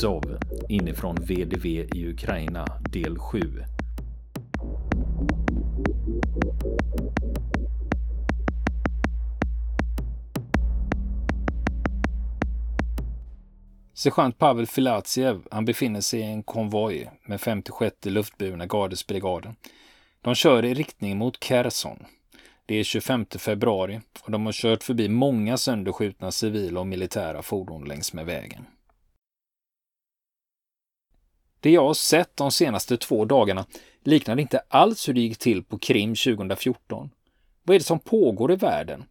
Zov inifrån VDV i Ukraina del 7. Sergeant Pavel Filatsev, han befinner sig i en konvoj med 56 luftburna gardesbrigaden. De kör i riktning mot Kherson. Det är 25 februari och de har kört förbi många sönderskjutna civila och militära fordon längs med vägen. Det jag har sett de senaste två dagarna liknar inte alls hur det gick till på Krim 2014. Vad är det som pågår i världen?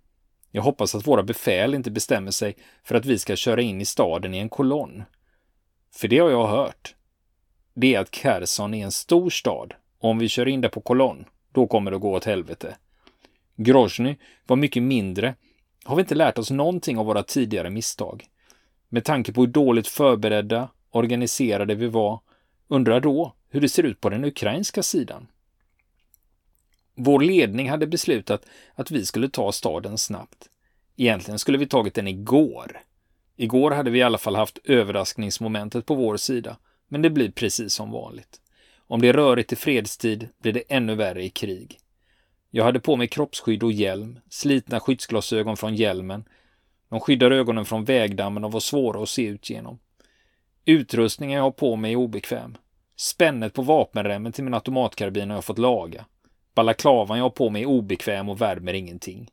Jag hoppas att våra befäl inte bestämmer sig för att vi ska köra in i staden i en kolonn. För det har jag hört. Det är att Kherson är en stor stad och om vi kör in där på kolonn, då kommer det att gå åt helvete. Grozny var mycket mindre. Har vi inte lärt oss någonting av våra tidigare misstag? Med tanke på hur dåligt förberedda, organiserade vi var, undrar då hur det ser ut på den ukrainska sidan. Vår ledning hade beslutat att vi skulle ta staden snabbt. Egentligen skulle vi tagit den igår. Igår hade vi i alla fall haft överraskningsmomentet på vår sida, men det blir precis som vanligt. Om det är rörigt i fredstid blir det ännu värre i krig. Jag hade på mig kroppsskydd och hjälm, slitna skyddsglasögon från hjälmen. De skyddar ögonen från vägdammen och var svåra att se ut genom. Utrustningen jag har på mig är obekväm. Spännet på vapenremmen till min automatkarbin har jag fått laga. Balaklavan jag har på mig är obekväm och värmer ingenting.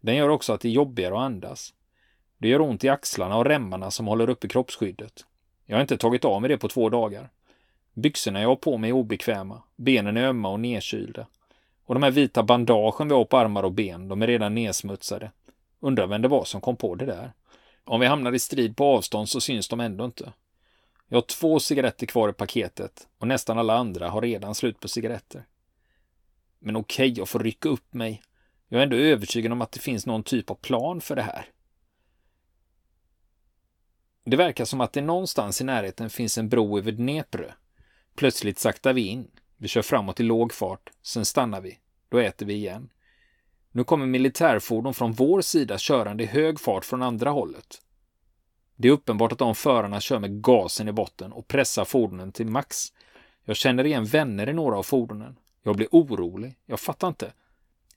Den gör också att det är jobbigare att andas. Det gör ont i axlarna och remmarna som håller uppe kroppsskyddet. Jag har inte tagit av mig det på två dagar. Byxorna jag har på mig är obekväma. Benen är ömma och nedkylda. Och de här vita bandagen vi har på armar och ben, de är redan nedsmutsade. Undrar vem det var som kom på det där. Om vi hamnar i strid på avstånd så syns de ändå inte. Jag har två cigaretter kvar i paketet och nästan alla andra har redan slut på cigaretter. Men okej, okay, jag får rycka upp mig. Jag är ändå övertygad om att det finns någon typ av plan för det här. Det verkar som att det någonstans i närheten finns en bro över Dnepr. Plötsligt saktar vi in. Vi kör framåt i låg fart, sen stannar vi. Då äter vi igen. Nu kommer militärfordon från vår sida körande i hög fart från andra hållet. Det är uppenbart att de förarna kör med gasen i botten och pressar fordonen till max. Jag känner igen vänner i några av fordonen. Jag blir orolig. Jag fattar inte.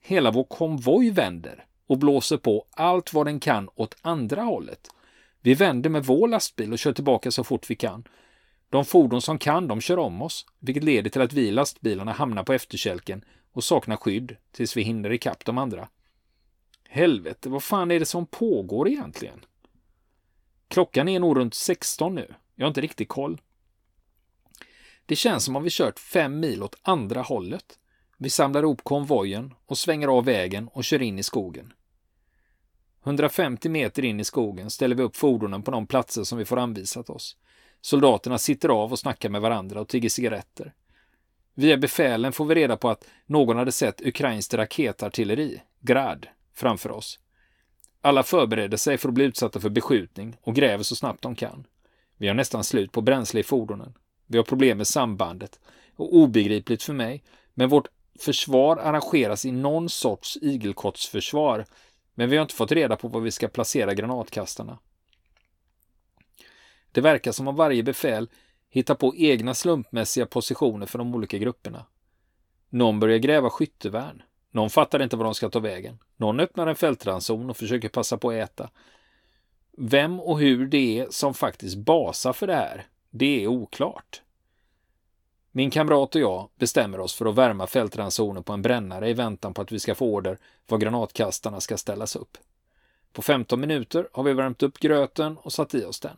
Hela vår konvoj vänder och blåser på allt vad den kan åt andra hållet. Vi vänder med vår lastbil och kör tillbaka så fort vi kan. De fordon som kan, de kör om oss, vilket leder till att vi lastbilarna hamnar på efterkälken och saknar skydd tills vi hinner ikapp de andra. Helvete, vad fan är det som pågår egentligen? Klockan är nog runt 16 nu. Jag har inte riktigt koll. Det känns som om vi kört fem mil åt andra hållet. Vi samlar ihop konvojen och svänger av vägen och kör in i skogen. 150 meter in i skogen ställer vi upp fordonen på de platser som vi får anvisat oss. Soldaterna sitter av och snackar med varandra och tigger cigaretter. Via befälen får vi reda på att någon hade sett ukrainskt raketartilleri, Grad, framför oss. Alla förbereder sig för att bli utsatta för beskjutning och gräver så snabbt de kan. Vi har nästan slut på bränsle i fordonen. Vi har problem med sambandet. Och obegripligt för mig, men vårt försvar arrangeras i någon sorts igelkottsförsvar. Men vi har inte fått reda på var vi ska placera granatkastarna. Det verkar som om varje befäl hittar på egna slumpmässiga positioner för de olika grupperna. Någon börjar gräva skyttevärn. Någon fattar inte var de ska ta vägen. Någon öppnar en fältranson och försöker passa på att äta. Vem och hur det är som faktiskt basar för det här, det är oklart. Min kamrat och jag bestämmer oss för att värma fältransoner på en brännare i väntan på att vi ska få order var granatkastarna ska ställas upp. På 15 minuter har vi värmt upp gröten och satt i oss den.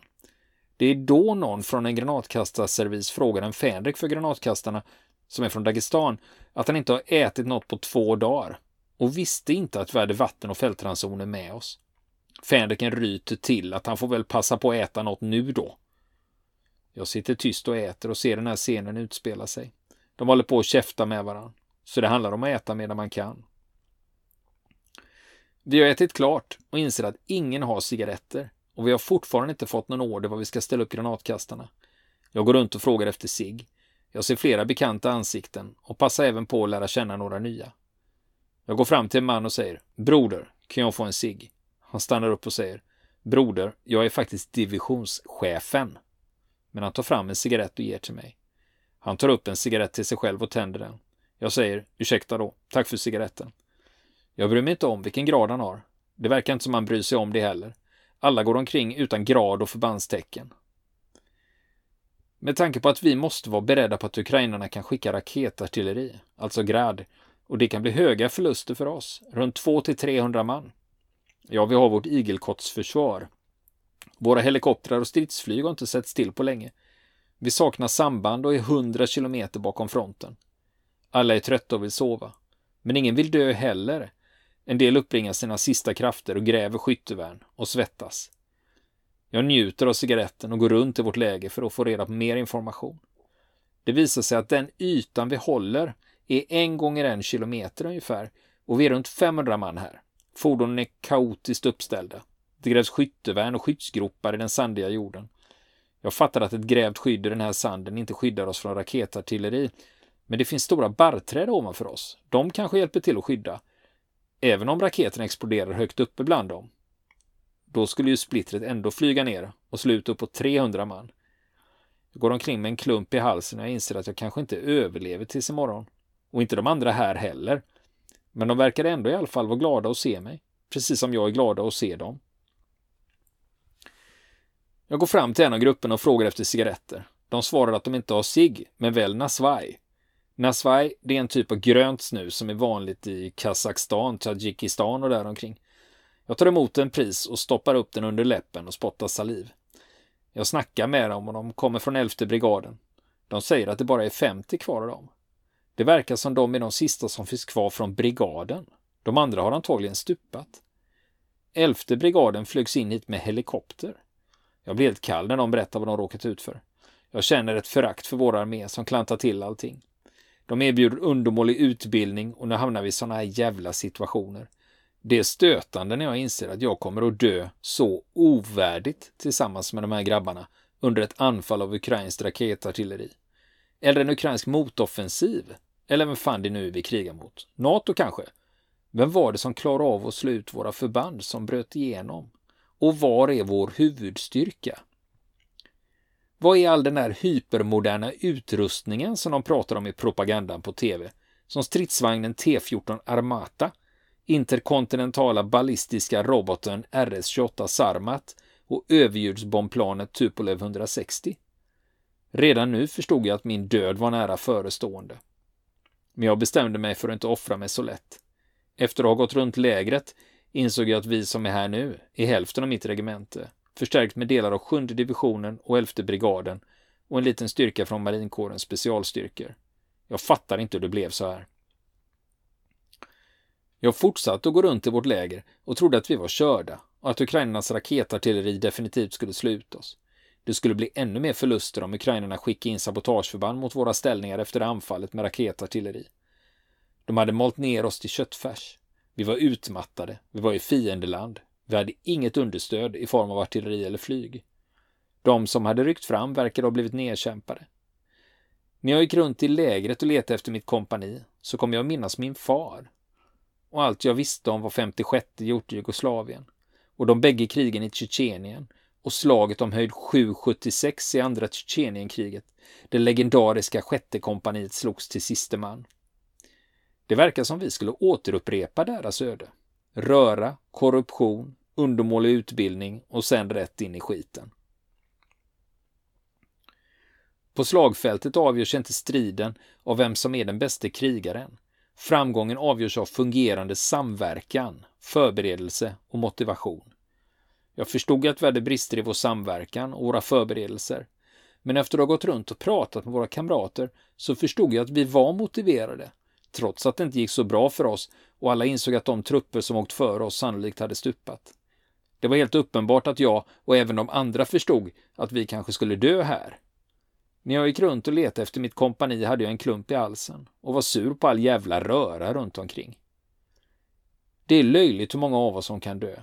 Det är då någon från en granatkastarservis frågar en fänrik för granatkastarna, som är från Dagestan, att han inte har ätit något på två dagar och visste inte att vi hade vatten och fältransoner med oss. Fänriken ryter till att han får väl passa på att äta något nu då. Jag sitter tyst och äter och ser den här scenen utspela sig. De håller på att käfta med varandra. Så det handlar om att äta medan man kan. Vi har ätit klart och inser att ingen har cigaretter och vi har fortfarande inte fått någon order var vi ska ställa upp granatkastarna. Jag går runt och frågar efter sig. Jag ser flera bekanta ansikten och passar även på att lära känna några nya. Jag går fram till en man och säger Broder, kan jag få en sig? Han stannar upp och säger Broder, jag är faktiskt divisionschefen. men han tar fram en cigarett och ger till mig. Han tar upp en cigarett till sig själv och tänder den. Jag säger, ursäkta då, tack för cigaretten. Jag bryr mig inte om vilken grad han har. Det verkar inte som han bryr sig om det heller. Alla går omkring utan grad och förbandstecken. Med tanke på att vi måste vara beredda på att ukrainarna kan skicka raketartilleri, alltså grad, och det kan bli höga förluster för oss, runt 200-300 man. Ja, vi har vårt igelkottsförsvar. Våra helikoptrar och stridsflyg har inte setts till på länge. Vi saknar samband och är 100 kilometer bakom fronten. Alla är trötta och vill sova. Men ingen vill dö heller. En del uppbringar sina sista krafter och gräver skyttevärn och svettas. Jag njuter av cigaretten och går runt i vårt läger för att få reda på mer information. Det visar sig att den ytan vi håller är en gånger en kilometer ungefär och vi är runt 500 man här. Fordonen är kaotiskt uppställda. Det grävs skyttevärn och skyddsgropar i den sandiga jorden. Jag fattar att ett grävt skydd i den här sanden inte skyddar oss från raketartilleri, men det finns stora barrträd ovanför oss. De kanske hjälper till att skydda, även om raketen exploderar högt uppe bland dem. Då skulle ju splittret ändå flyga ner och sluta upp på 300 man. Jag går omkring med en klump i halsen och jag inser att jag kanske inte överlever tills imorgon. Och inte de andra här heller. Men de verkar ändå i alla fall vara glada att se mig. Precis som jag är glada att se dem. Jag går fram till en av grupperna och frågar efter cigaretter. De svarar att de inte har sig, men väl Nasvaj. Nasvaj, det är en typ av grönt snus som är vanligt i Kazakstan, Tadzjikistan och däromkring. Jag tar emot en pris och stoppar upp den under läppen och spottar saliv. Jag snackar med dem och de kommer från elfte brigaden. De säger att det bara är 50 kvar av dem. Det verkar som de är de sista som finns kvar från brigaden. De andra har antagligen stupat. Elfte brigaden flygs in hit med helikopter. Jag blir helt kall när de berättar vad de råkat ut för. Jag känner ett förakt för vår armé som klantar till allting. De erbjuder undermålig utbildning och nu hamnar vi i sådana här jävla situationer. Det är stötande när jag inser att jag kommer att dö så ovärdigt tillsammans med de här grabbarna under ett anfall av ukrainskt raketartilleri. Eller en ukrainsk motoffensiv. Eller vem fan det nu är vi krigar mot. NATO kanske? Vem var det som klarade av att slå ut våra förband som bröt igenom? Och var är vår huvudstyrka? Vad är all den här hypermoderna utrustningen som de pratar om i propagandan på tv? Som stridsvagnen T14 Armata, interkontinentala ballistiska roboten RS-28 Sarmat och överljudsbombplanet Tupolev 160. Redan nu förstod jag att min död var nära förestående. Men jag bestämde mig för att inte offra mig så lätt. Efter att ha gått runt lägret insåg jag att vi som är här nu är hälften av mitt regemente, förstärkt med delar av sjunde divisionen och elfte brigaden och en liten styrka från marinkårens specialstyrkor. Jag fattar inte hur det blev så här. Jag fortsatte att gå runt i vårt läger och trodde att vi var körda och att ukrainarnas raketartilleri definitivt skulle slå ut oss. Det skulle bli ännu mer förluster om ukrainarna skickade in sabotageförband mot våra ställningar efter anfallet med raketartilleri. De hade malt ner oss till köttfärs. Vi var utmattade, vi var i fiendeland, vi hade inget understöd i form av artilleri eller flyg. De som hade ryckt fram verkade ha blivit nedkämpade. När jag gick runt i lägret och letade efter mitt kompani så kom jag att minnas min far. Och allt jag visste om var 56 gjort i Jugoslavien och de bägge krigen i Tjetjenien och slaget om höjd 776 i andra Tjetjenienkriget. Det legendariska sjätte kompaniet slogs till siste man. Det verkar som vi skulle återupprepa deras öde. Röra, korruption, undermålig utbildning och sen rätt in i skiten. På slagfältet avgörs inte striden av vem som är den bästa krigaren. Framgången avgörs av fungerande samverkan, förberedelse och motivation. Jag förstod att vi hade brister i vår samverkan och våra förberedelser. Men efter att ha gått runt och pratat med våra kamrater så förstod jag att vi var motiverade, trots att det inte gick så bra för oss och alla insåg att de trupper som åkt före oss sannolikt hade stupat. Det var helt uppenbart att jag och även de andra förstod att vi kanske skulle dö här. När jag gick runt och letade efter mitt kompani hade jag en klump i halsen och var sur på all jävla röra runt omkring. Det är löjligt hur många av oss som kan dö.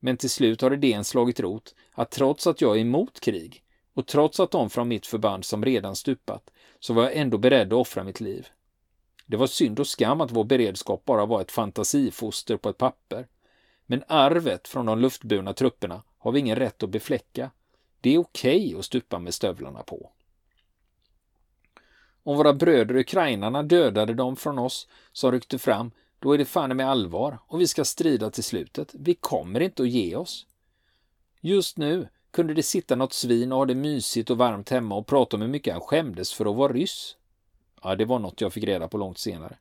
Men till slut har idén slagit rot att trots att jag är emot krig och trots att de från mitt förband som redan stupat så var jag ändå beredd att offra mitt liv. Det var synd och skam att vår beredskap bara var ett fantasifoster på ett papper. Men arvet från de luftburna trupperna har vi ingen rätt att befläcka. Det är okej okay att stupa med stövlarna på. Om våra bröder ukrainarna dödade dem från oss som ryckte fram, då är det fan med allvar och vi ska strida till slutet. Vi kommer inte att ge oss. Just nu kunde det sitta något svin och ha det mysigt och varmt hemma och prata om hur mycket han skämdes för att vara ryss. Ja, det var något jag fick reda på långt senare.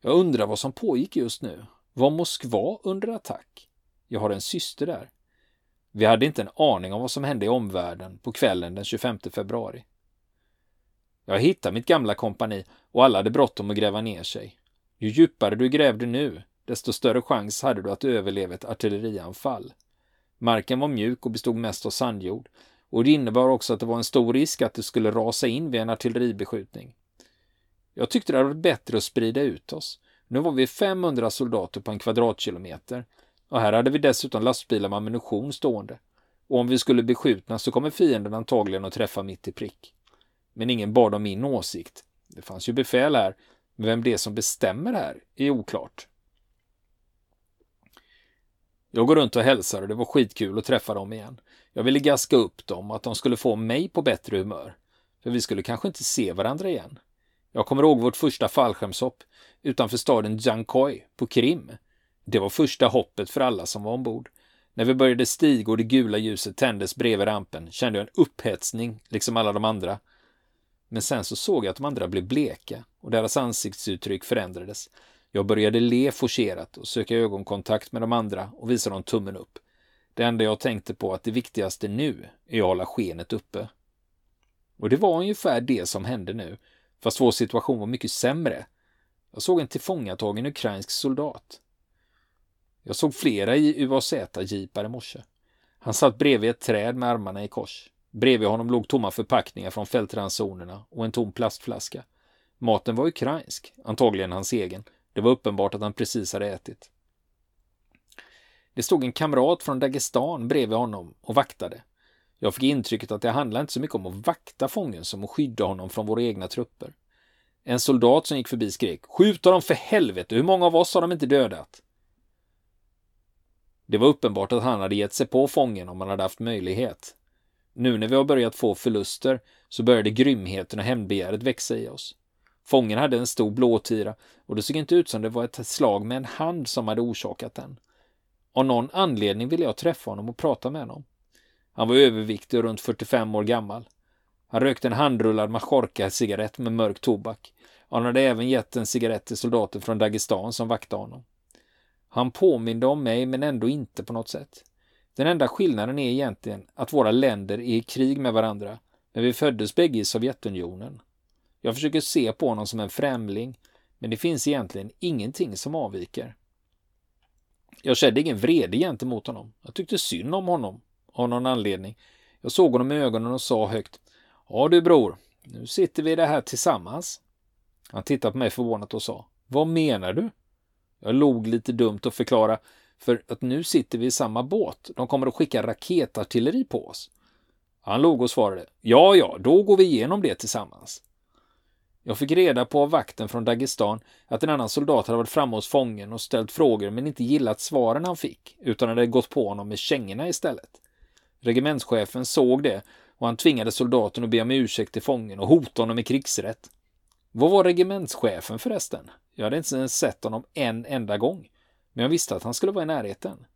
Jag undrar vad som pågick just nu. Var Moskva under attack? Jag har en syster där. Vi hade inte en aning om vad som hände i omvärlden på kvällen den 25 februari. Jag hittade mitt gamla kompani och alla hade bråttom att gräva ner sig. Ju djupare du grävde nu, desto större chans hade du att överleva ett artillerianfall. Marken var mjuk och bestod mest av sandjord och det innebar också att det var en stor risk att du skulle rasa in vid en artilleribeskjutning. Jag tyckte det hade varit bättre att sprida ut oss. Nu var vi 500 soldater på en kvadratkilometer och här hade vi dessutom lastbilar med ammunition stående. Och om vi skulle beskjutna så kommer fienden antagligen att träffa mitt i prick. Men ingen bad om min åsikt. Det fanns ju befäl här, men vem det är som bestämmer här är oklart. Jag går runt och hälsar och det var skitkul att träffa dem igen. Jag ville gaska upp dem och att de skulle få mig på bättre humör. För vi skulle kanske inte se varandra igen. Jag kommer ihåg vårt första fallskärmshopp utanför staden Jankoi på Krim. Det var första hoppet för alla som var ombord. När vi började stiga och det gula ljuset tändes bredvid rampen kände jag en upphetsning, liksom alla de andra. Men sen så såg jag att de andra blev bleka och deras ansiktsuttryck förändrades. Jag började le forcerat och söka ögonkontakt med de andra och visa dem tummen upp. Det enda jag tänkte på att det viktigaste nu är att hålla skenet uppe. Och det var ungefär det som hände nu, fast vår situation var mycket sämre. Jag såg en tillfångatagen ukrainsk soldat. Jag såg flera i UAZ-jeepar i morse. Han satt bredvid ett träd med armarna i kors. Bredvid honom låg tomma förpackningar från fältransonerna och en tom plastflaska. Maten var ukrainsk, antagligen hans egen. Det var uppenbart att han precis hade ätit. Det stod en kamrat från Dagestan bredvid honom och vaktade. Jag fick intrycket att det handlade inte så mycket om att vakta fången som att skydda honom från våra egna trupper. En soldat som gick förbi skrek Skjut dem för helvete! Hur många av oss har de inte dödat? Det var uppenbart att han hade gett sig på fången om han hade haft möjlighet. Nu när vi har börjat få förluster så började grymheten och hämndbegäret växa i oss. Fången hade en stor blåtira och det såg inte ut som det var ett slag med en hand som hade orsakat den. Av någon anledning ville jag träffa honom och prata med honom. Han var överviktig och runt 45 år gammal. Han rökte en handrullad Majorca-cigarett med mörk tobak. Han hade även gett en cigarett till soldater från Dagestan som vaktade honom. Han påminde om mig men ändå inte på något sätt. Den enda skillnaden är egentligen att våra länder är i krig med varandra, men vi föddes bägge i Sovjetunionen. Jag försöker se på honom som en främling, men det finns egentligen ingenting som avviker. Jag kände ingen vrede gentemot honom. Jag tyckte synd om honom, av någon anledning. Jag såg honom i ögonen och sa högt. Ja du bror, nu sitter vi det här tillsammans. Han tittade på mig förvånat och sa. Vad menar du? Jag log lite dumt och förklarade. För att nu sitter vi i samma båt. De kommer att skicka raketartilleri på oss. Han log och svarade. Ja, ja, då går vi igenom det tillsammans. Jag fick reda på av vakten från Dagestan att en annan soldat hade varit framme hos fången och ställt frågor men inte gillat svaren han fick, utan hade gått på honom med kängorna istället. Regementschefen såg det och han tvingade soldaten att be om ursäkt till fången och hota honom med krigsrätt. Vad var regementschefen förresten? Jag hade inte ens sett honom en enda gång, men jag visste att han skulle vara i närheten.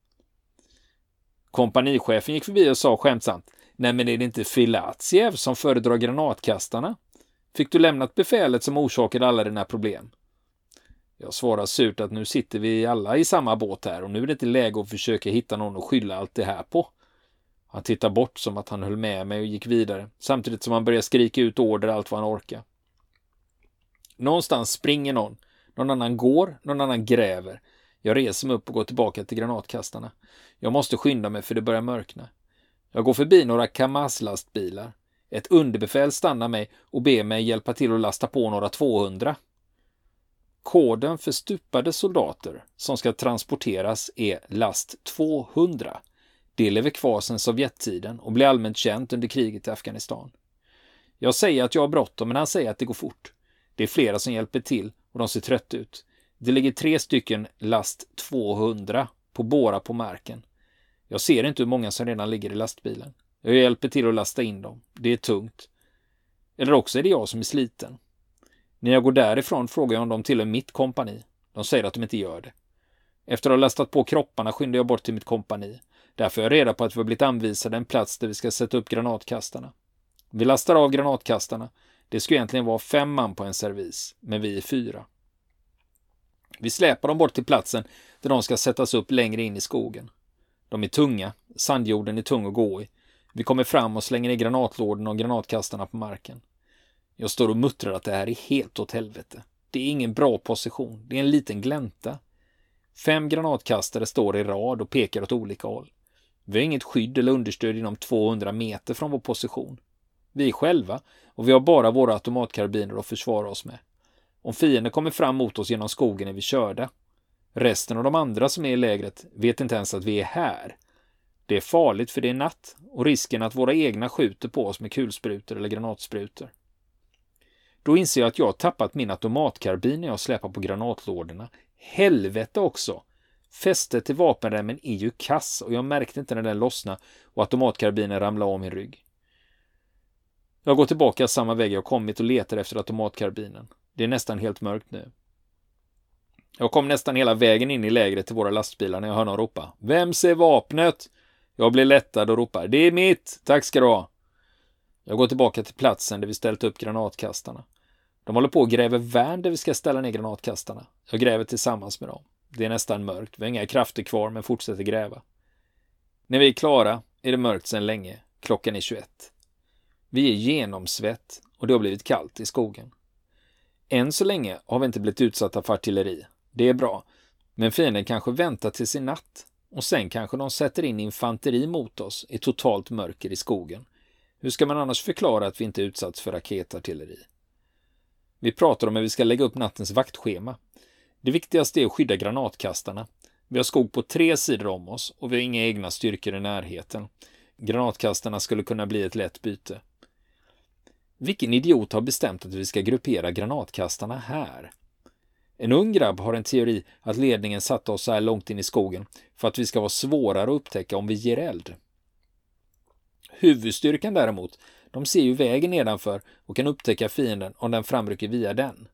Kompanichefen gick förbi och sa skämtsamt Nej, men är det inte Filatjev som föredrar granatkastarna? Fick du lämnat befälet som orsakade alla dina problem? Jag svarar surt att nu sitter vi alla i samma båt här och nu är det inte läge att försöka hitta någon att skylla allt det här på. Han tittade bort som att han höll med mig och gick vidare, samtidigt som han började skrika ut order allt vad han orkar. Någonstans springer någon, någon annan går, någon annan gräver. Jag reser mig upp och går tillbaka till granatkastarna. Jag måste skynda mig för det börjar mörkna. Jag går förbi några Kamaz-lastbilar. Ett underbefäl stannar mig och ber mig hjälpa till att lasta på några 200. Koden för stupade soldater som ska transporteras är last 200. Det lever kvar sedan Sovjettiden och blir allmänt känt under kriget i Afghanistan. Jag säger att jag har bråttom, men han säger att det går fort. Det är flera som hjälper till och de ser trötta ut. Det ligger tre stycken last 200 på båra på marken. Jag ser inte hur många som redan ligger i lastbilen. Jag hjälper till att lasta in dem. Det är tungt. Eller också är det jag som är sliten. När jag går därifrån frågar jag om de tillhör mitt kompani. De säger att de inte gör det. Efter att ha lastat på kropparna skyndar jag bort till mitt kompani. Där får jag reda på att vi har blivit anvisade en plats där vi ska sätta upp granatkastarna. Vi lastar av granatkastarna. Det ska egentligen vara fem man på en servis, men vi är fyra. Vi släpar dem bort till platsen där de ska sättas upp längre in i skogen. De är tunga, sandjorden är tung att gå i. Vi kommer fram och slänger ner granatlådorna och granatkastarna på marken. Jag står och muttrar att det här är helt åt helvete. Det är ingen bra position. Det är en liten glänta. Fem granatkastare står i rad och pekar åt olika håll. Vi har inget skydd eller understöd inom 200 meter från vår position. Vi är själva och vi har bara våra automatkarbiner att försvara oss med. Om fienden kommer fram mot oss genom skogen är vi körda. Resten av de andra som är i lägret vet inte ens att vi är här. Det är farligt för det är natt och risken att våra egna skjuter på oss med kulsprutor eller granatsprutor. Då inser jag att jag har tappat min automatkarbin när jag släpar på granatlådorna. Helvete också! Fästet till vapenremmen är ju kass och jag märkte inte när den lossnade och automatkarbinen ramlade av min rygg. Jag går tillbaka samma väg jag kommit och letar efter automatkarbinen. Det är nästan helt mörkt nu. Jag kom nästan hela vägen in i lägret till våra lastbilar när jag hör någon ropa. Vem ser vapnet? Jag blir lättad och ropar. Det är mitt! Tack ska du ha! Jag går tillbaka till platsen där vi ställt upp granatkastarna. De håller på och gräver värn där vi ska ställa ner granatkastarna. Jag gräver tillsammans med dem. Det är nästan mörkt. Vi har inga krafter kvar men fortsätter gräva. När vi är klara är det mörkt sedan länge. Klockan är 21. Vi är genomsvett och det har blivit kallt i skogen. Än så länge har vi inte blivit utsatta för artilleri. Det är bra. Men fienden kanske väntar till sin natt och sen kanske de sätter in infanteri mot oss i totalt mörker i skogen. Hur ska man annars förklara att vi inte utsatts för raketartilleri? Vi pratar om hur vi ska lägga upp nattens vaktschema. Det viktigaste är att skydda granatkastarna. Vi har skog på tre sidor om oss och vi har inga egna styrkor i närheten. Granatkastarna skulle kunna bli ett lätt byte. Vilken idiot har bestämt att vi ska gruppera granatkastarna här? En ung grabb har en teori att ledningen satte oss så här långt in i skogen för att vi ska vara svårare att upptäcka om vi ger eld. Huvudstyrkan däremot, de ser ju vägen nedanför och kan upptäcka fienden om den framrycker via den.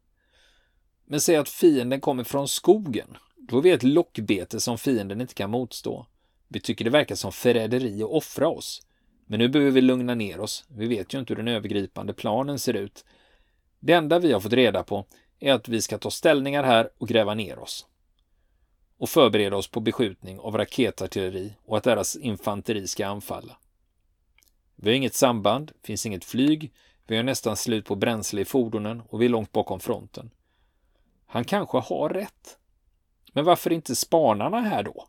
Men säg att fienden kommer från skogen. Då är vi ett lockbete som fienden inte kan motstå. Vi tycker det verkar som förräderi att offra oss. Men nu behöver vi lugna ner oss. Vi vet ju inte hur den övergripande planen ser ut. Det enda vi har fått reda på är att vi ska ta ställningar här och gräva ner oss. Och förbereda oss på beskjutning av raketartilleri och att deras infanteri ska anfalla. Vi har inget samband, finns inget flyg, vi har nästan slut på bränsle i fordonen och vi är långt bakom fronten. Han kanske har rätt. Men varför inte spanarna här då?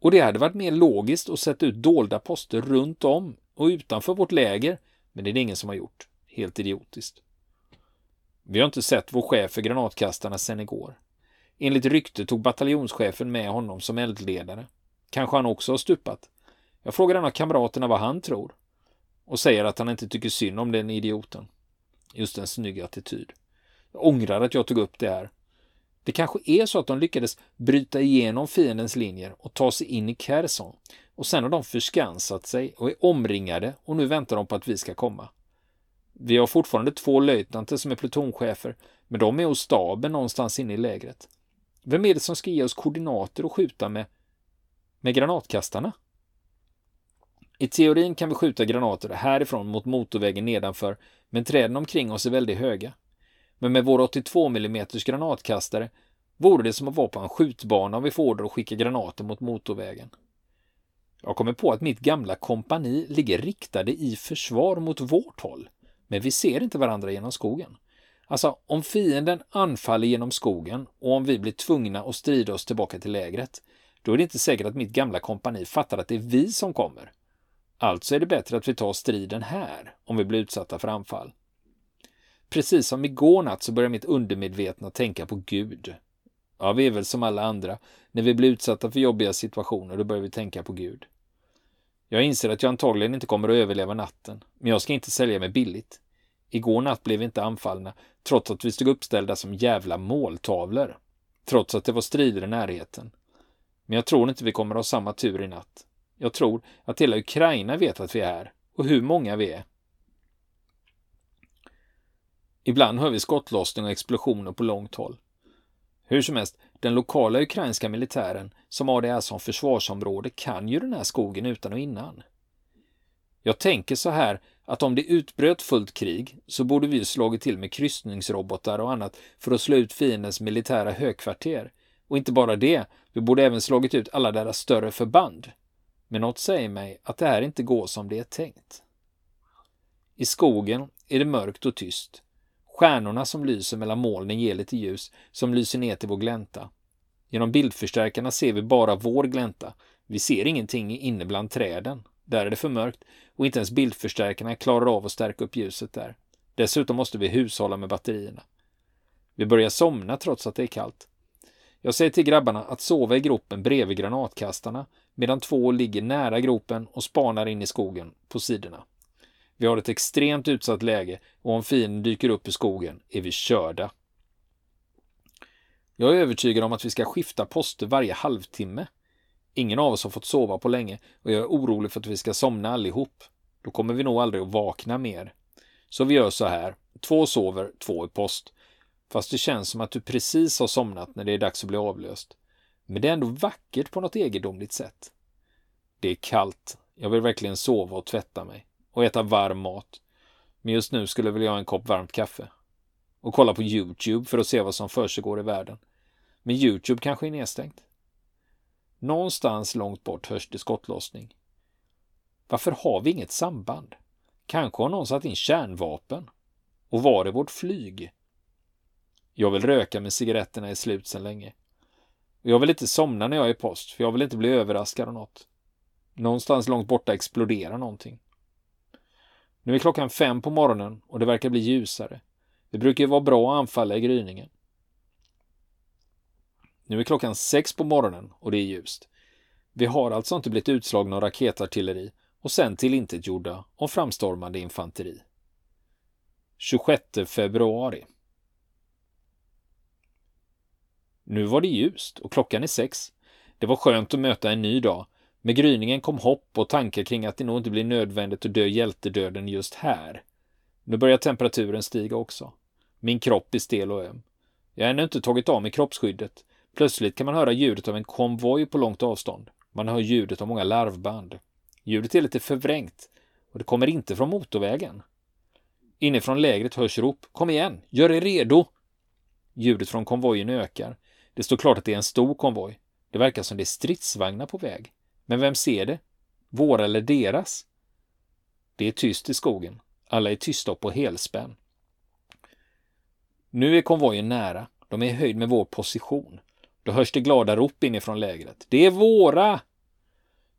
Och det hade varit mer logiskt att sätta ut dolda poster runt om och utanför vårt läger, men det är det ingen som har gjort. Helt idiotiskt. Vi har inte sett vår chef för granatkastarna sedan igår. Enligt rykte tog bataljonschefen med honom som eldledare. Kanske han också har stupat. Jag frågar en av kamraterna vad han tror och säger att han inte tycker synd om den idioten. Just en snygg attityd. Jag ångrar att jag tog upp det här. Det kanske är så att de lyckades bryta igenom fiendens linjer och ta sig in i Kherson. Och sen har de förskansat sig och är omringade och nu väntar de på att vi ska komma. Vi har fortfarande två löjtnanter som är plutonchefer, men de är hos staben någonstans inne i lägret. Vem är det som ska ge oss koordinater och skjuta med, med granatkastarna? I teorin kan vi skjuta granater härifrån mot motorvägen nedanför, men träden omkring oss är väldigt höga. Men med vår 82 mm granatkastare vore det som att vara på en skjutbana om vi får order att skicka granater mot motorvägen. Jag kommer på att mitt gamla kompani ligger riktade i försvar mot vårt håll, men vi ser inte varandra genom skogen. Alltså, om fienden anfaller genom skogen och om vi blir tvungna att strida oss tillbaka till lägret, då är det inte säkert att mitt gamla kompani fattar att det är vi som kommer. Alltså är det bättre att vi tar striden här, om vi blir utsatta för anfall. Precis som igår natt så börjar mitt undermedvetna tänka på Gud. Ja, vi är väl som alla andra. När vi blir utsatta för jobbiga situationer, då börjar vi tänka på Gud. Jag inser att jag antagligen inte kommer att överleva natten, men jag ska inte sälja mig billigt. Igår natt blev vi inte anfallna, trots att vi stod uppställda som jävla måltavlor. Trots att det var strider i närheten. Men jag tror inte vi kommer att ha samma tur i natt. Jag tror att hela Ukraina vet att vi är här och hur många vi är. Ibland hör vi skottlossning och explosioner på långt håll. Hur som helst, den lokala ukrainska militären som har det här som försvarsområde kan ju den här skogen utan och innan. Jag tänker så här att om det utbröt fullt krig så borde vi slagit till med kryssningsrobotar och annat för att slå ut fiendens militära högkvarter. Och inte bara det, vi borde även slagit ut alla deras större förband. Men något säger mig att det här inte går som det är tänkt. I skogen är det mörkt och tyst. Stjärnorna som lyser mellan molnen ger lite ljus som lyser ner till vår glänta. Genom bildförstärkarna ser vi bara vår glänta. Vi ser ingenting inne bland träden. Där är det för mörkt och inte ens bildförstärkarna klarar av att stärka upp ljuset där. Dessutom måste vi hushålla med batterierna. Vi börjar somna trots att det är kallt. Jag säger till grabbarna att sova i gropen bredvid granatkastarna medan två ligger nära gropen och spanar in i skogen på sidorna. Vi har ett extremt utsatt läge och om fienden dyker upp i skogen är vi körda. Jag är övertygad om att vi ska skifta poster varje halvtimme. Ingen av oss har fått sova på länge och jag är orolig för att vi ska somna allihop. Då kommer vi nog aldrig att vakna mer. Så vi gör så här. Två sover, två i post. Fast det känns som att du precis har somnat när det är dags att bli avlöst. Men det är ändå vackert på något egendomligt sätt. Det är kallt. Jag vill verkligen sova och tvätta mig. Och äta varm mat. Men just nu skulle jag vilja ha en kopp varmt kaffe. Och kolla på Youtube för att se vad som försiggår i världen. Men Youtube kanske är nedstängt. Någonstans långt bort hörs det skottlossning. Varför har vi inget samband? Kanske har någon satt in kärnvapen? Och var är vårt flyg? Jag vill röka med cigaretterna är slut sedan länge. Och jag vill inte somna när jag är post, för jag vill inte bli överraskad av något. Någonstans långt borta exploderar någonting. Nu är klockan fem på morgonen och det verkar bli ljusare. Det brukar ju vara bra att anfalla i gryningen. Nu är klockan sex på morgonen och det är ljust. Vi har alltså inte blivit utslagna av raketartilleri och sen tillintetgjorda av framstormande infanteri. 26 februari Nu var det ljust och klockan är sex. Det var skönt att möta en ny dag. Med gryningen kom hopp och tankar kring att det nog inte blir nödvändigt att dö hjältedöden just här. Nu börjar temperaturen stiga också. Min kropp är stel och öm. Jag har ännu inte tagit av mig kroppsskyddet. Plötsligt kan man höra ljudet av en konvoj på långt avstånd. Man hör ljudet av många larvband. Ljudet är lite förvrängt och det kommer inte från motorvägen. Inifrån lägret hörs rop. Kom igen, gör er redo! Ljudet från konvojen ökar. Det står klart att det är en stor konvoj. Det verkar som det är stridsvagnar på väg. Men vem ser det? Våra eller deras? Det är tyst i skogen. Alla är tysta och på helspänn. Nu är konvojen nära. De är i höjd med vår position. Då hörs det glada rop inifrån lägret. Det är våra!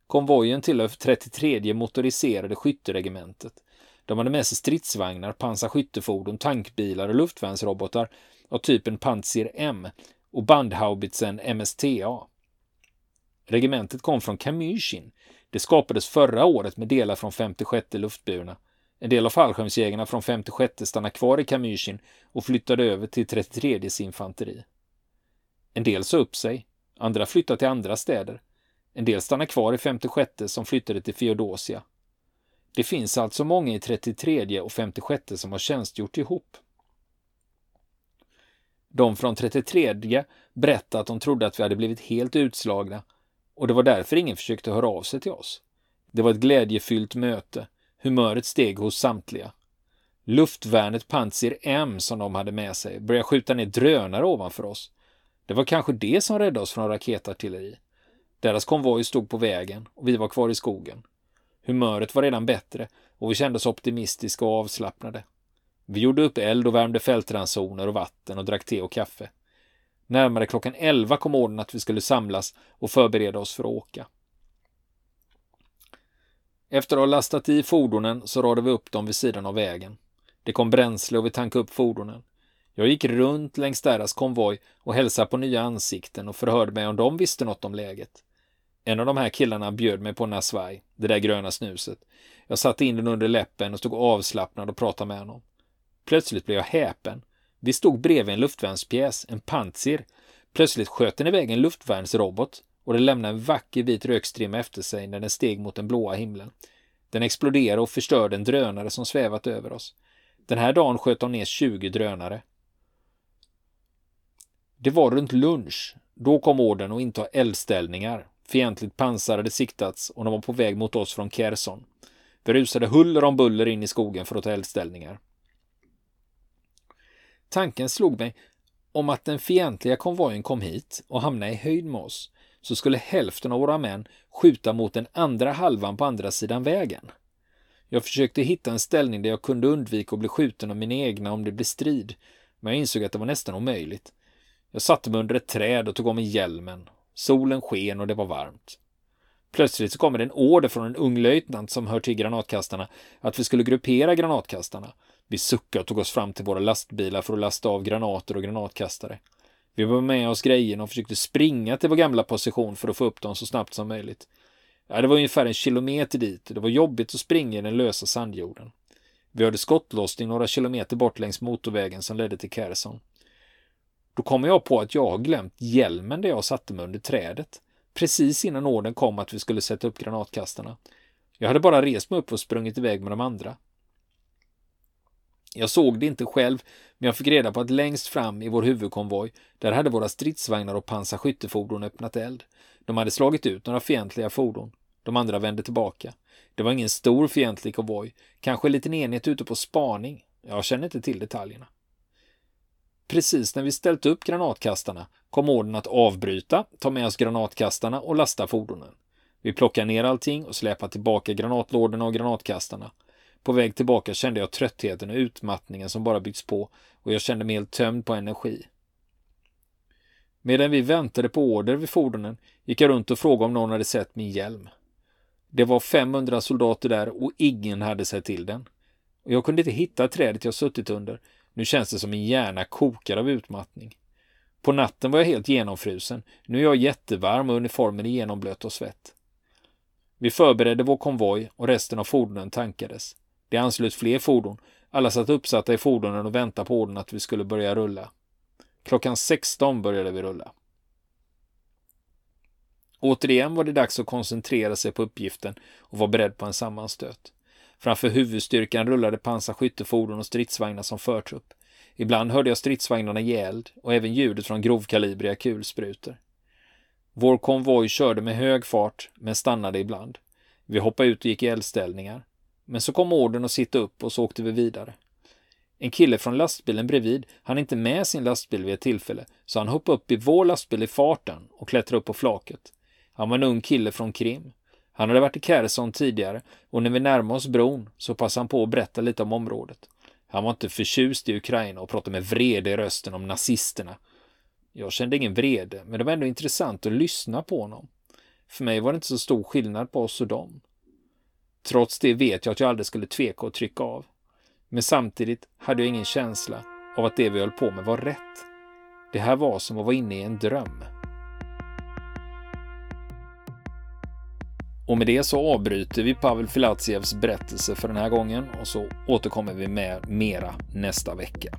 Konvojen tillhör 33 motoriserade skytteregementet. De hade med sig stridsvagnar, pansarskyttefordon, tankbilar och luftvärnsrobotar av typen Panzer M och bandhaubitsen MSTA. Regementet kom från Kamyshin. Det skapades förra året med delar från 56 luftburna. En del av fallskärmsjägarna från 56 stannade kvar i Kamyshin och flyttade över till 33 infanteri. En del sa upp sig, andra flyttade till andra städer. En del stannade kvar i 56 som flyttade till Feodosia. Det finns alltså många i 33 och 56 som har tjänstgjort ihop. De från 33 berättade att de trodde att vi hade blivit helt utslagna och det var därför ingen försökte höra av sig till oss. Det var ett glädjefyllt möte. Humöret steg hos samtliga. Luftvärnet Panzer M som de hade med sig började skjuta ner drönare ovanför oss. Det var kanske det som räddade oss från raketartilleri. Deras konvoj stod på vägen och vi var kvar i skogen. Humöret var redan bättre och vi kände oss optimistiska och avslappnade. Vi gjorde upp eld och värmde fältransoner och vatten och drack te och kaffe. Närmare klockan elva kom ordern att vi skulle samlas och förbereda oss för att åka. Efter att ha lastat i fordonen så radade vi upp dem vid sidan av vägen. Det kom bränsle och vi tankade upp fordonen. Jag gick runt längs deras konvoj och hälsade på nya ansikten och förhörde mig om de visste något om läget. En av de här killarna bjöd mig på Nasvaj, det där gröna snuset. Jag satte in den under läppen och stod avslappnad och pratade med honom. Plötsligt blev jag häpen. Vi stod bredvid en luftvärnspjäs, en Panzer. Plötsligt sköt den iväg en luftvärnsrobot och den lämnade en vacker vit rökstrimma efter sig när den steg mot den blåa himlen. Den exploderade och förstörde en drönare som svävat över oss. Den här dagen sköt de ner 20 drönare. Det var runt lunch. Då kom orden att inta eldställningar. Fientligt pansar hade siktats och de var på väg mot oss från Kherson. Vi rusade huller om buller in i skogen för att ta eldställningar. Tanken slog mig om att den fientliga konvojen kom hit och hamnade i höjd med oss så skulle hälften av våra män skjuta mot den andra halvan på andra sidan vägen. Jag försökte hitta en ställning där jag kunde undvika att bli skjuten av mina egna om det blev strid, men jag insåg att det var nästan omöjligt. Jag satte mig under ett träd och tog av mig hjälmen. Solen sken och det var varmt. Plötsligt så kommer det en order från en ung löjtnant som hör till granatkastarna att vi skulle gruppera granatkastarna. Vi suckade och tog oss fram till våra lastbilar för att lasta av granater och granatkastare. Vi var med oss grejerna och försökte springa till vår gamla position för att få upp dem så snabbt som möjligt. Ja, det var ungefär en kilometer dit och det var jobbigt att springa i den lösa sandjorden. Vi hörde skottlossning några kilometer bort längs motorvägen som ledde till Kherson. Då kommer jag på att jag har glömt hjälmen där jag satte mig under trädet. Precis innan orden kom att vi skulle sätta upp granatkastarna. Jag hade bara rest mig upp och sprungit iväg med de andra. Jag såg det inte själv, men jag fick reda på att längst fram i vår huvudkonvoj, där hade våra stridsvagnar och pansarskyttefordon öppnat eld. De hade slagit ut några fientliga fordon. De andra vände tillbaka. Det var ingen stor fientlig konvoj, kanske en liten enhet ute på spaning. Jag känner inte till detaljerna. Precis när vi ställt upp granatkastarna kom orden att avbryta, ta med oss granatkastarna och lasta fordonen. Vi plockade ner allting och släpade tillbaka granatlådorna och granatkastarna. På väg tillbaka kände jag tröttheten och utmattningen som bara byggts på och jag kände mig helt tömd på energi. Medan vi väntade på order vid fordonen gick jag runt och frågade om någon hade sett min hjälm. Det var 500 soldater där och ingen hade sett till den. Och jag kunde inte hitta trädet jag suttit under. Nu känns det som min hjärna kokar av utmattning. På natten var jag helt genomfrusen. Nu är jag jättevarm och uniformen är genomblöt och svett. Vi förberedde vår konvoj och resten av fordonen tankades. Det anslöt fler fordon. Alla satt uppsatta i fordonen och väntade på orden att vi skulle börja rulla. Klockan 16 började vi rulla. Återigen var det dags att koncentrera sig på uppgiften och vara beredd på en sammanstöt. Framför huvudstyrkan rullade pansarskyttefordon och stridsvagnar som förtrupp. Ibland hörde jag stridsvagnarna ge eld och även ljudet från grovkalibriga kulsprutor. Vår konvoj körde med hög fart, men stannade ibland. Vi hoppade ut och gick i eldställningar. Men så kom orden att sitta upp och så åkte vi vidare. En kille från lastbilen bredvid hann inte med sin lastbil vid ett tillfälle, så han hoppade upp i vår lastbil i farten och klättrade upp på flaket. Han var en ung kille från Krim. Han hade varit i Kherson tidigare och när vi närmade oss bron så passade han på att berätta lite om området. Han var inte förtjust i Ukraina och pratade med vrede i rösten om nazisterna. Jag kände ingen vrede, men det var ändå intressant att lyssna på honom. För mig var det inte så stor skillnad på oss och dem. Trots det vet jag att jag aldrig skulle tveka att trycka av. Men samtidigt hade jag ingen känsla av att det vi höll på med var rätt. Det här var som att vara inne i en dröm. Och med det så avbryter vi Pavel Filatsievs berättelse för den här gången och så återkommer vi med mera nästa vecka.